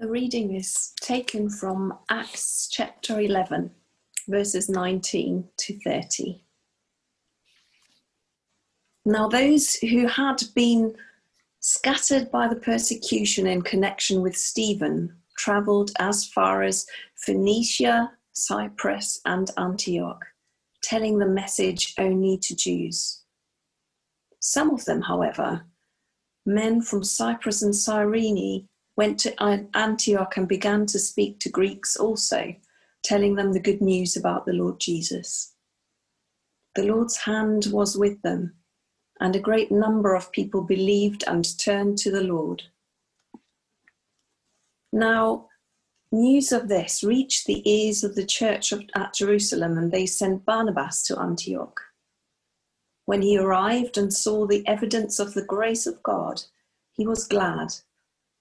The reading is taken from Acts chapter 11, verses 19 to 30. Now, those who had been scattered by the persecution in connection with Stephen travelled as far as Phoenicia, Cyprus, and Antioch, telling the message only to Jews. Some of them, however, men from Cyprus and Cyrene, went to Antioch and began to speak to Greeks also, telling them the good news about the Lord Jesus. The Lord's hand was with them and a great number of people believed and turned to the Lord. Now, news of this reached the ears of the church at Jerusalem, and they sent Barnabas to Antioch. When he arrived and saw the evidence of the grace of God, he was glad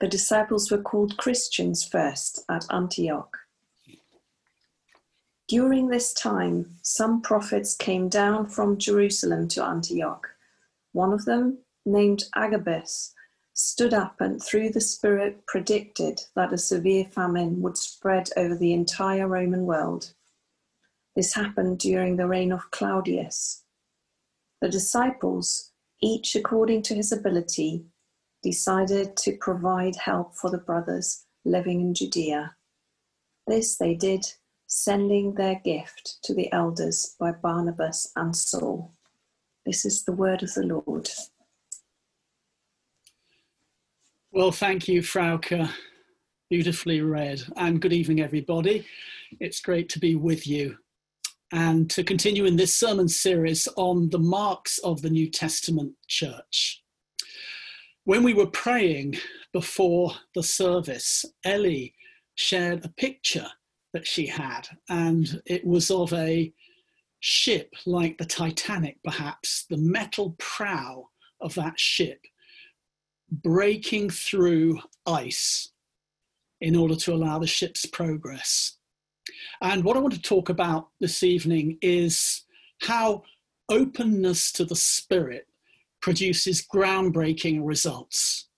The disciples were called Christians first at Antioch. During this time, some prophets came down from Jerusalem to Antioch. One of them, named Agabus, stood up and through the Spirit predicted that a severe famine would spread over the entire Roman world. This happened during the reign of Claudius. The disciples, each according to his ability, decided to provide help for the brothers living in Judea. This they did sending their gift to the elders by Barnabas and Saul. This is the word of the Lord. Well, thank you, Frauke. Beautifully read. And good evening, everybody. It's great to be with you and to continue in this sermon series on the marks of the New Testament church. When we were praying before the service, Ellie shared a picture that she had, and it was of a ship like the Titanic, perhaps, the metal prow of that ship breaking through ice in order to allow the ship's progress. And what I want to talk about this evening is how openness to the Spirit produces groundbreaking results,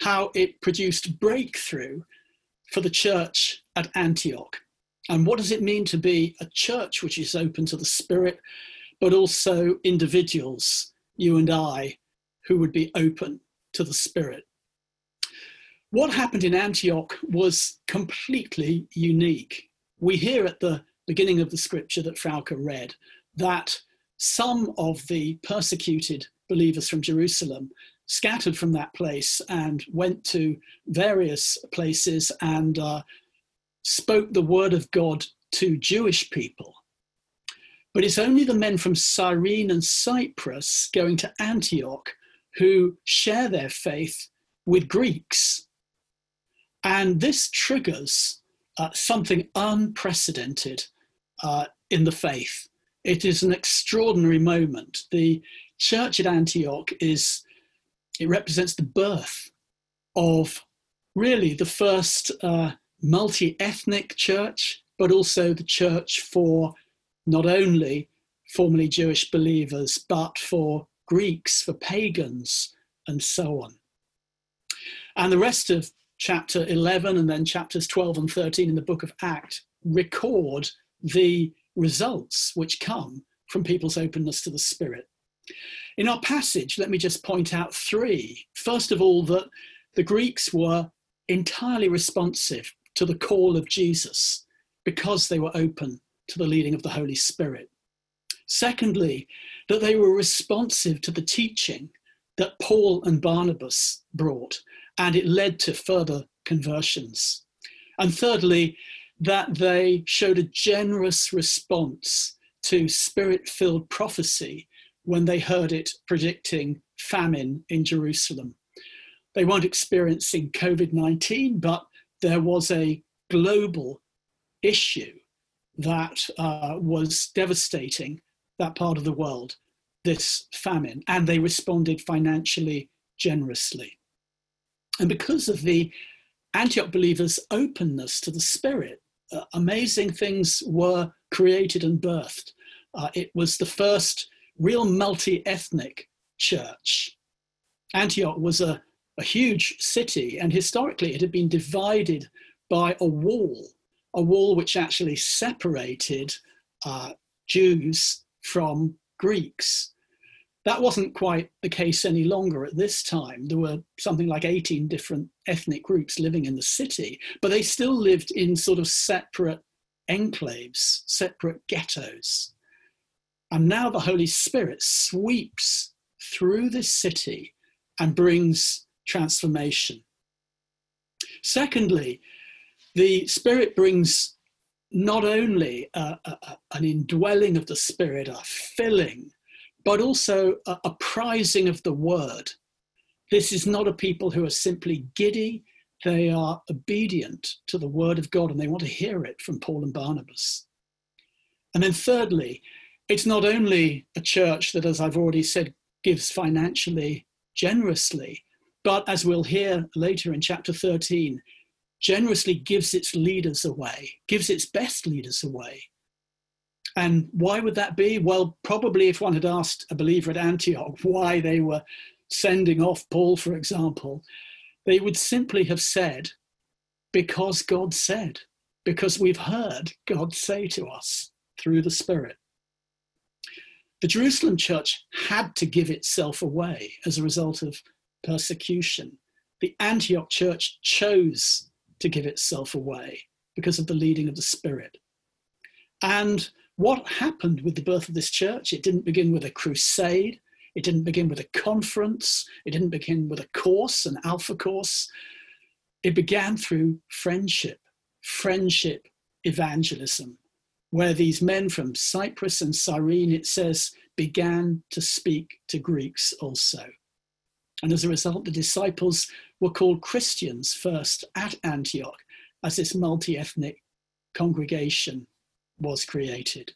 how it produced breakthrough for the church at Antioch. And what does it mean to be a church which is open to the Spirit, but also individuals, you and I, who would be open to the Spirit? What happened in Antioch was completely unique. We hear at the beginning of the scripture that Frauke read that some of the persecuted believers from Jerusalem scattered from that place and went to various places and uh, spoke the word of God to Jewish people. But it's only the men from Cyrene and Cyprus going to Antioch who share their faith with Greeks. And this triggers uh, something unprecedented uh, in the faith. It is an extraordinary moment. The church at Antioch is, it represents the birth of really the first uh, multi ethnic church, but also the church for not only formerly Jewish believers, but for Greeks, for pagans, and so on. And the rest of chapter 11 and then chapters 12 and 13 in the book of Acts record the results which come from people's openness to the Spirit. In our passage, let me just point out three. First of all, that the Greeks were entirely responsive to the call of Jesus because they were open to the leading of the Holy Spirit. Secondly, that they were responsive to the teaching that Paul and Barnabas brought, and it led to further conversions. And thirdly, that they showed a generous response to spirit filled prophecy when they heard it predicting famine in Jerusalem. They weren't experiencing COVID 19, but there was a global issue that uh, was devastating that part of the world, this famine, and they responded financially generously. And because of the Antioch believers' openness to the Spirit, uh, amazing things were created and birthed. Uh, it was the first real multi ethnic church. Antioch was a, a huge city, and historically it had been divided by a wall, a wall which actually separated uh, Jews from Greeks. That wasn't quite the case any longer at this time. There were something like 18 different ethnic groups living in the city, but they still lived in sort of separate enclaves, separate ghettos. And now the Holy Spirit sweeps through this city and brings transformation. Secondly, the Spirit brings not only a, a, an indwelling of the Spirit, a filling, but also a, a prizing of the word. This is not a people who are simply giddy, they are obedient to the word of God and they want to hear it from Paul and Barnabas. And then, thirdly, it's not only a church that, as I've already said, gives financially generously, but as we'll hear later in chapter 13, generously gives its leaders away, gives its best leaders away. And why would that be? Well, probably if one had asked a believer at Antioch why they were sending off Paul, for example, they would simply have said, because God said, because we've heard God say to us through the Spirit. The Jerusalem church had to give itself away as a result of persecution. The Antioch church chose to give itself away because of the leading of the Spirit. And what happened with the birth of this church? It didn't begin with a crusade, it didn't begin with a conference, it didn't begin with a course, an alpha course. It began through friendship, friendship evangelism, where these men from Cyprus and Cyrene, it says, began to speak to Greeks also. And as a result, the disciples were called Christians first at Antioch as this multi ethnic congregation was created.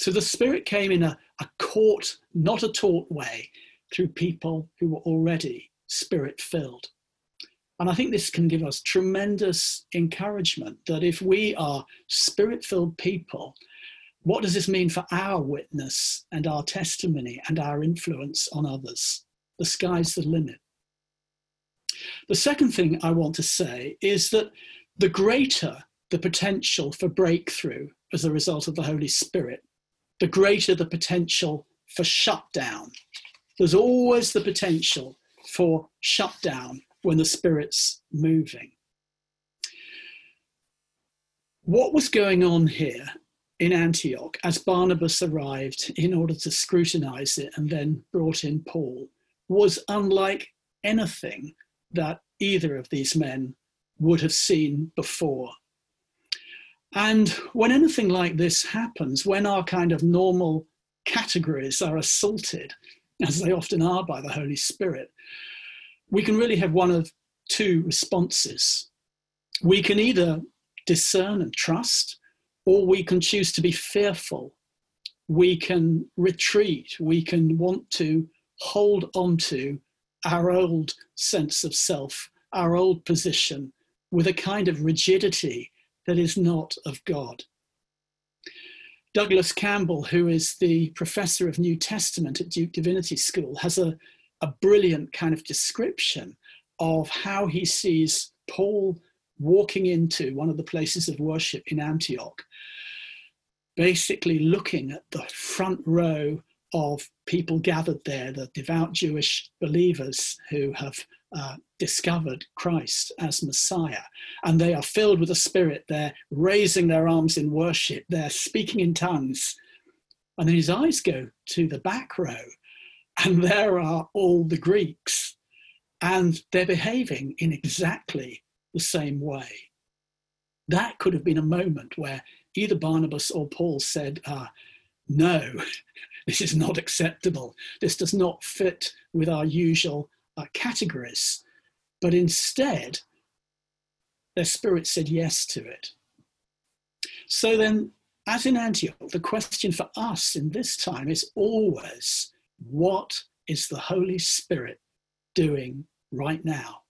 So the Spirit came in a, a caught, not a taught way through people who were already Spirit filled. And I think this can give us tremendous encouragement that if we are Spirit filled people, what does this mean for our witness and our testimony and our influence on others? The sky's the limit. The second thing I want to say is that the greater the potential for breakthrough as a result of the Holy Spirit, the greater the potential for shutdown. There's always the potential for shutdown when the Spirit's moving. What was going on here in Antioch as Barnabas arrived in order to scrutinize it and then brought in Paul was unlike anything that either of these men would have seen before. And when anything like this happens, when our kind of normal categories are assaulted, as they often are by the Holy Spirit, we can really have one of two responses. We can either discern and trust, or we can choose to be fearful. We can retreat. We can want to hold on to our old sense of self, our old position, with a kind of rigidity that is not of God. Douglas Campbell, who is the professor of New Testament at Duke Divinity School, has a, a brilliant kind of description of how he sees Paul walking into one of the places of worship in Antioch, basically looking at the front row of people gathered there, the devout Jewish believers who have uh, discovered Christ as Messiah. And they are filled with the Spirit. They're raising their arms in worship. They're speaking in tongues. And then his eyes go to the back row, and there are all the Greeks. And they're behaving in exactly the same way. That could have been a moment where either Barnabas or Paul said, uh, No, this is not acceptable. This does not fit with our usual uh, categories. But instead, their spirit said yes to it. So then, as in Antioch, the question for us in this time is always what is the Holy Spirit doing right now?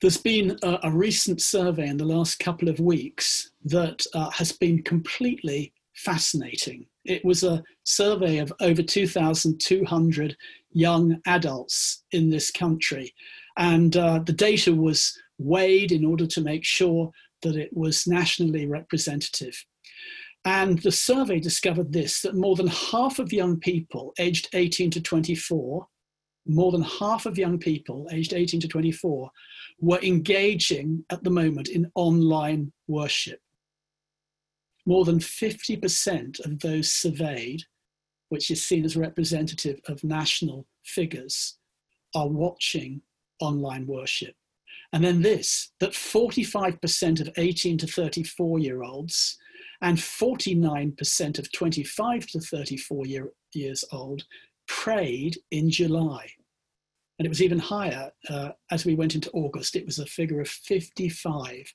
There's been a, a recent survey in the last couple of weeks that uh, has been completely fascinating. It was a survey of over 2,200 young adults in this country, and uh, the data was weighed in order to make sure that it was nationally representative. And the survey discovered this that more than half of young people aged 18 to 24, more than half of young people aged 18 to 24 were engaging at the moment in online worship. More than 50% of those surveyed, which is seen as representative of national figures, are watching online worship. And then this that 45% of 18 to 34 year olds and 49% of 25 to 34 year, years old prayed in July. And it was even higher uh, as we went into August. It was a figure of 55%.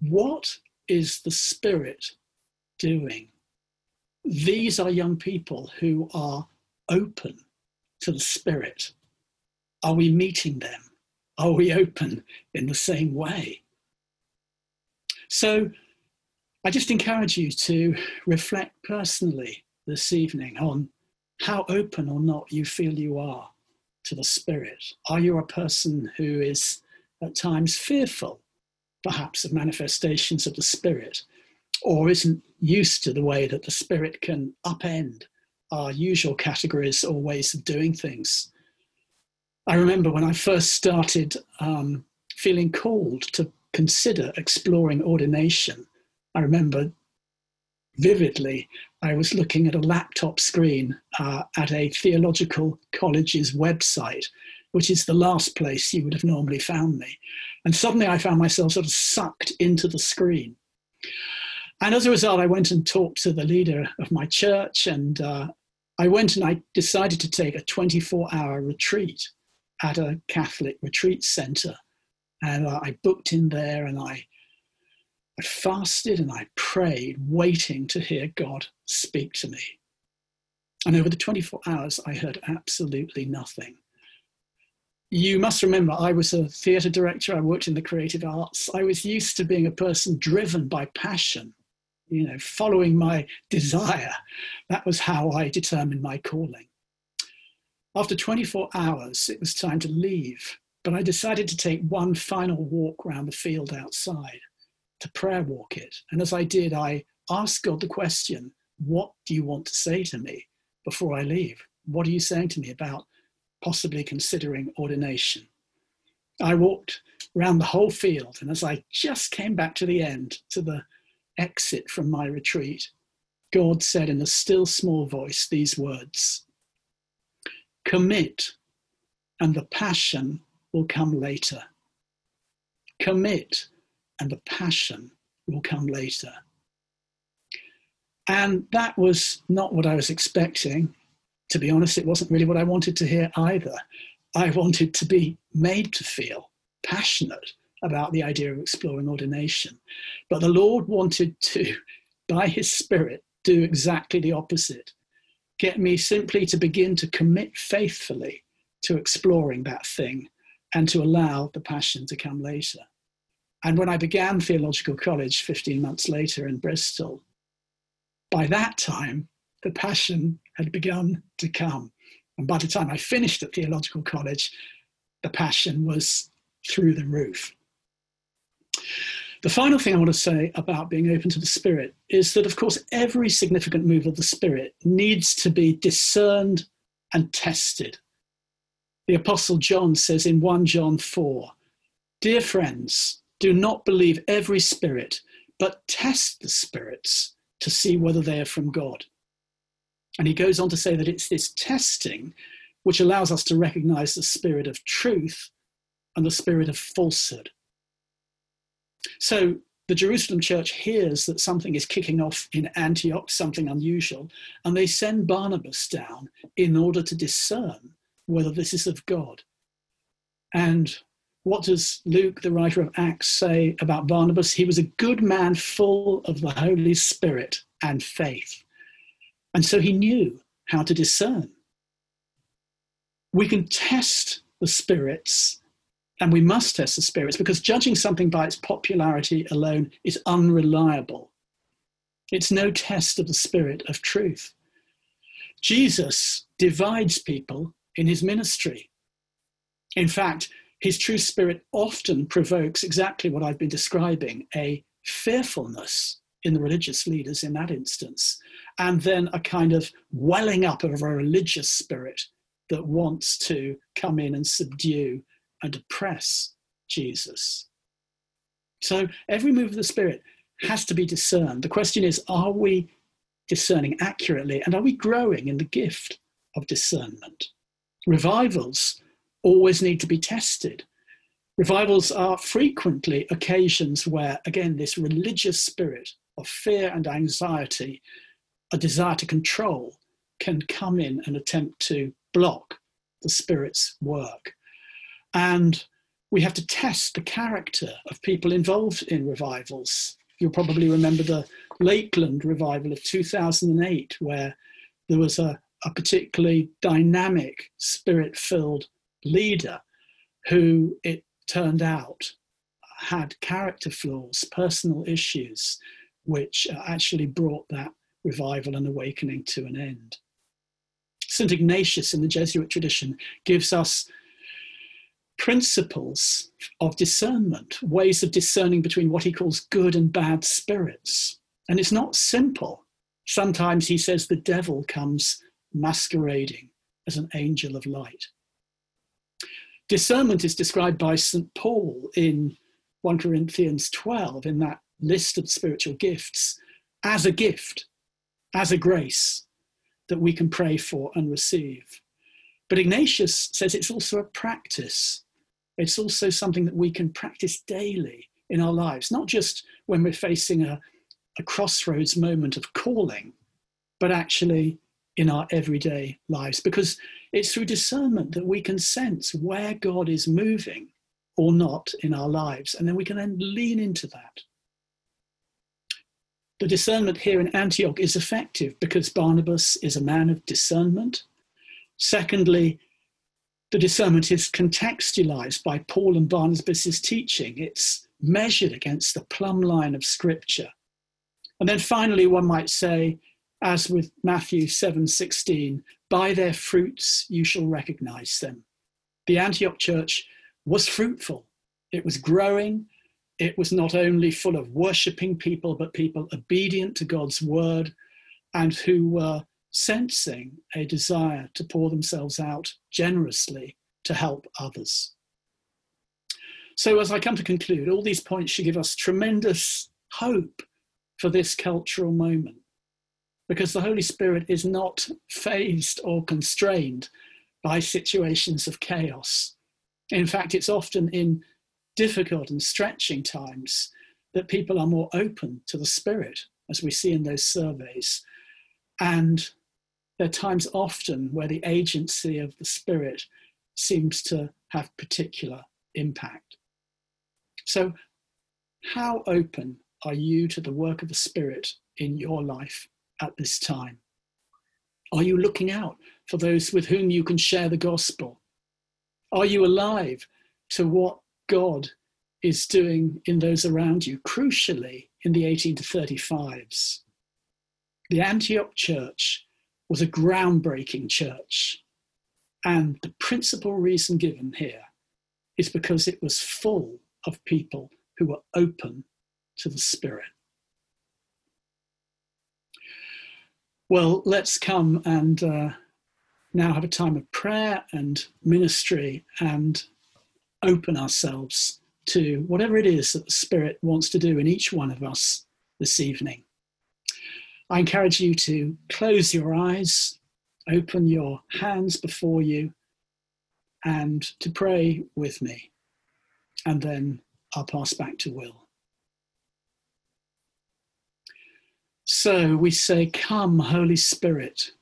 What is the Spirit doing? These are young people who are open to the Spirit. Are we meeting them? Are we open in the same way? So I just encourage you to reflect personally this evening on how open or not you feel you are to the Spirit. Are you a person who is at times fearful, perhaps, of manifestations of the Spirit, or isn't used to the way that the Spirit can upend our usual categories or ways of doing things? I remember when I first started um, feeling called to consider exploring ordination. I remember vividly, I was looking at a laptop screen uh, at a theological college's website, which is the last place you would have normally found me. And suddenly I found myself sort of sucked into the screen. And as a result, I went and talked to the leader of my church, and uh, I went and I decided to take a 24 hour retreat at a Catholic retreat center and I booked in there and I, I fasted and I prayed, waiting to hear God speak to me. And over the 24 hours, I heard absolutely nothing. You must remember, I was a theatre director, I worked in the creative arts. I was used to being a person driven by passion, you know, following my desire. That was how I determined my calling. After 24 hours, it was time to leave but I decided to take one final walk around the field outside to prayer walk it. And as I did, I asked God the question, What do you want to say to me before I leave? What are you saying to me about possibly considering ordination? I walked around the whole field, and as I just came back to the end, to the exit from my retreat, God said in a still small voice these words Commit, and the passion will come later. Commit, and the passion will come later. And that was not what I was expecting. To be honest, it wasn't really what I wanted to hear either. I wanted to be made to feel passionate about the idea of exploring ordination. But the Lord wanted to, by His Spirit, do exactly the opposite get me simply to begin to commit faithfully to exploring that thing and to allow the passion to come later. And when I began theological college 15 months later in Bristol, by that time, the passion had begun to come. And by the time I finished at theological college, the passion was through the roof. The final thing I want to say about being open to the Spirit is that, of course, every significant move of the Spirit needs to be discerned and tested the Apostle John says in 1 John 4 Dear friends, do not believe every spirit, but test the spirits to see whether they are from God. And he goes on to say that it's this testing which allows us to recognize the spirit of truth and the spirit of falsehood. So the Jerusalem church hears that something is kicking off in Antioch, something unusual, and they send Barnabas down in order to discern whether this is of God. And what does Luke, the writer of Acts, say about Barnabas? He was a good man full of the Holy Spirit and faith. And so he knew how to discern. We can test the spirits, and we must test the spirits because judging something by its popularity alone is unreliable. It's no test of the spirit of truth. Jesus divides people in his ministry. In fact, his true spirit often provokes exactly what I've been describing a fearfulness in the religious leaders in that instance, and then a kind of welling up of a religious spirit that wants to come in and subdue and oppress Jesus. So every move of the Spirit has to be discerned. The question is are we discerning accurately and are we growing in the gift of discernment? Revivals always need to be tested. Revivals are frequently occasions where, again, this religious spirit of fear and anxiety, a desire to control, can come in and attempt to block the Spirit's work. And we have to test the character of people involved in revivals. You'll probably remember the Lakeland revival of 2008, where there was a, a particularly dynamic, spirit filled leader who it turned out had character flaws, personal issues, which uh, actually brought that revival and awakening to an end. St. Ignatius in the Jesuit tradition gives us principles of discernment, ways of discerning between what he calls good and bad spirits. And it's not simple. Sometimes he says the devil comes masquerading as an angel of light. Discernment is described by St. Paul in 1 Corinthians 12, in that list of spiritual gifts, as a gift, as a grace, that we can pray for and receive. But Ignatius says it's also a practice. It's also something that we can practice daily in our lives, not just when we're facing a, a crossroads moment of calling, but actually in our everyday lives, because it's through discernment that we can sense where God is moving or not in our lives, and then we can then lean into that. The discernment here in Antioch is effective because Barnabas is a man of discernment. Secondly, the discernment is contextualized by Paul and Barnabas' teaching. It's measured against the plumb line of Scripture. And then finally, one might say, as with Matthew 7:16, by their fruits you shall recognize them. The Antioch church was fruitful. It was growing, it was not only full of worshipping people, but people obedient to God's word and who were sensing a desire to pour themselves out generously to help others. So, as I come to conclude, all these points should give us tremendous hope for this cultural moment because the Holy Spirit is not fazed or constrained by situations of chaos. In fact, it's often in difficult and stretching times that people are more open to the Spirit, as we see in those surveys. And there are times often where the agency of the Spirit seems to have particular impact. So, how open are you to the work of the Spirit in your life at this time? Are you looking out for those with whom you can share the gospel? Are you alive to what God is doing in those around you, crucially in the 18 to 35s. The Antioch church was a groundbreaking church. And the principal reason given here is because it was full of people who were open to the Spirit. Well, let's come and uh, now have a time of prayer and ministry and open ourselves to whatever it is that the Spirit wants to do in each one of us this evening. I encourage you to close your eyes, open your hands before you, and to pray with me. And then I'll pass back to Will. So we say, Come, Holy Spirit.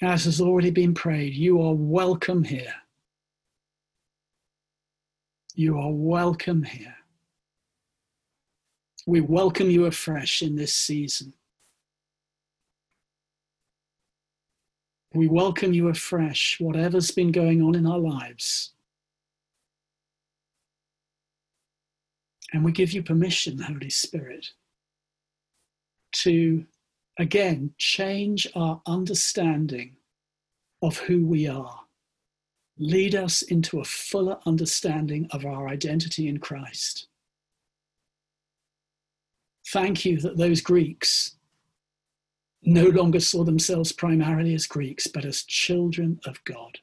as has already been prayed, you are welcome here. You are welcome here. We welcome you afresh in this season. We welcome you afresh, whatever's been going on in our lives. And we give you permission, Holy Spirit, to again change our understanding of who we are. Lead us into a fuller understanding of our identity in Christ. Thank you that those Greeks no longer saw themselves primarily as Greeks, but as children of God.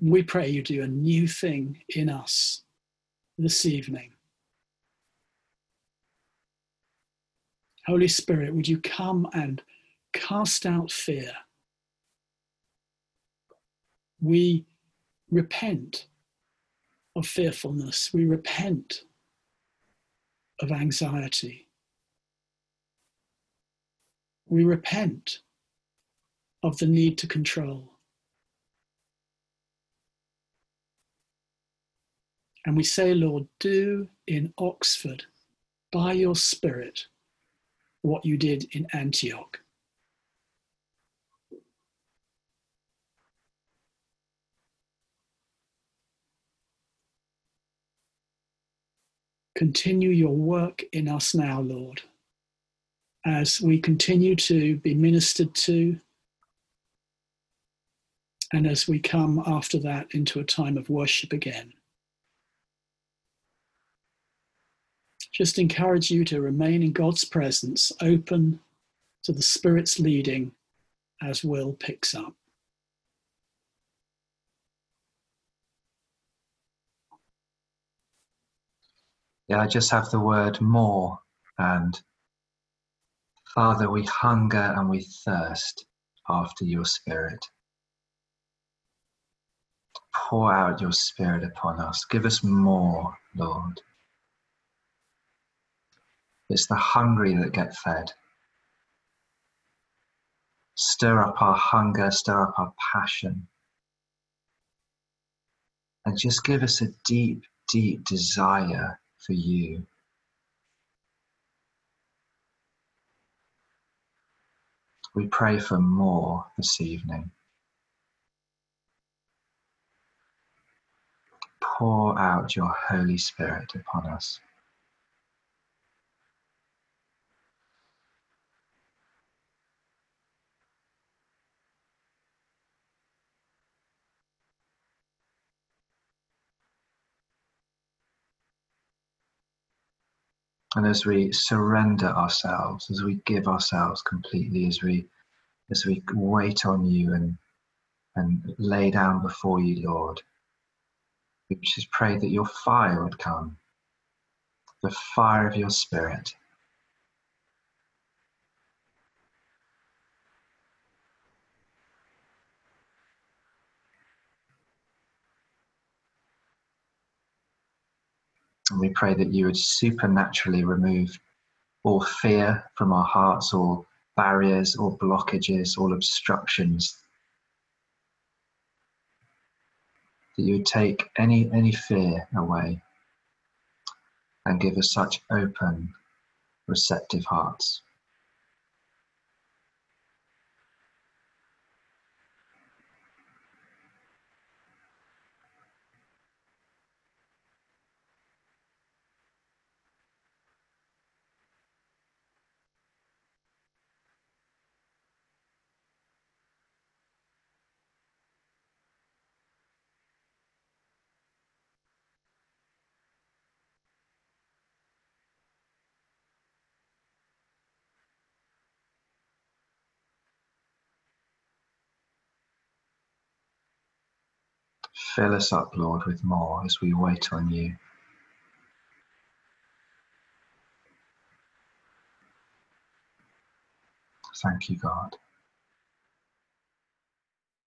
We pray you do a new thing in us this evening. Holy Spirit, would you come and cast out fear? We repent of fearfulness. We repent of anxiety. We repent of the need to control. And we say, Lord, do in Oxford by your Spirit what you did in Antioch. Continue your work in us now, Lord, as we continue to be ministered to, and as we come after that into a time of worship again. Just encourage you to remain in God's presence, open to the Spirit's leading as Will picks up. Yeah, I just have the word more and Father, we hunger and we thirst after your Spirit. Pour out your Spirit upon us. Give us more, Lord. It's the hungry that get fed. Stir up our hunger, stir up our passion. And just give us a deep, deep desire for you. We pray for more this evening. Pour out your Holy Spirit upon us. And as we surrender ourselves as we give ourselves completely as we as we wait on you and and lay down before you lord we just pray that your fire would come the fire of your spirit And we pray that you would supernaturally remove all fear from our hearts, all barriers, all blockages, all obstructions. That you would take any, any fear away and give us such open, receptive hearts. Fill us up, Lord, with more as we wait on you. Thank you, God.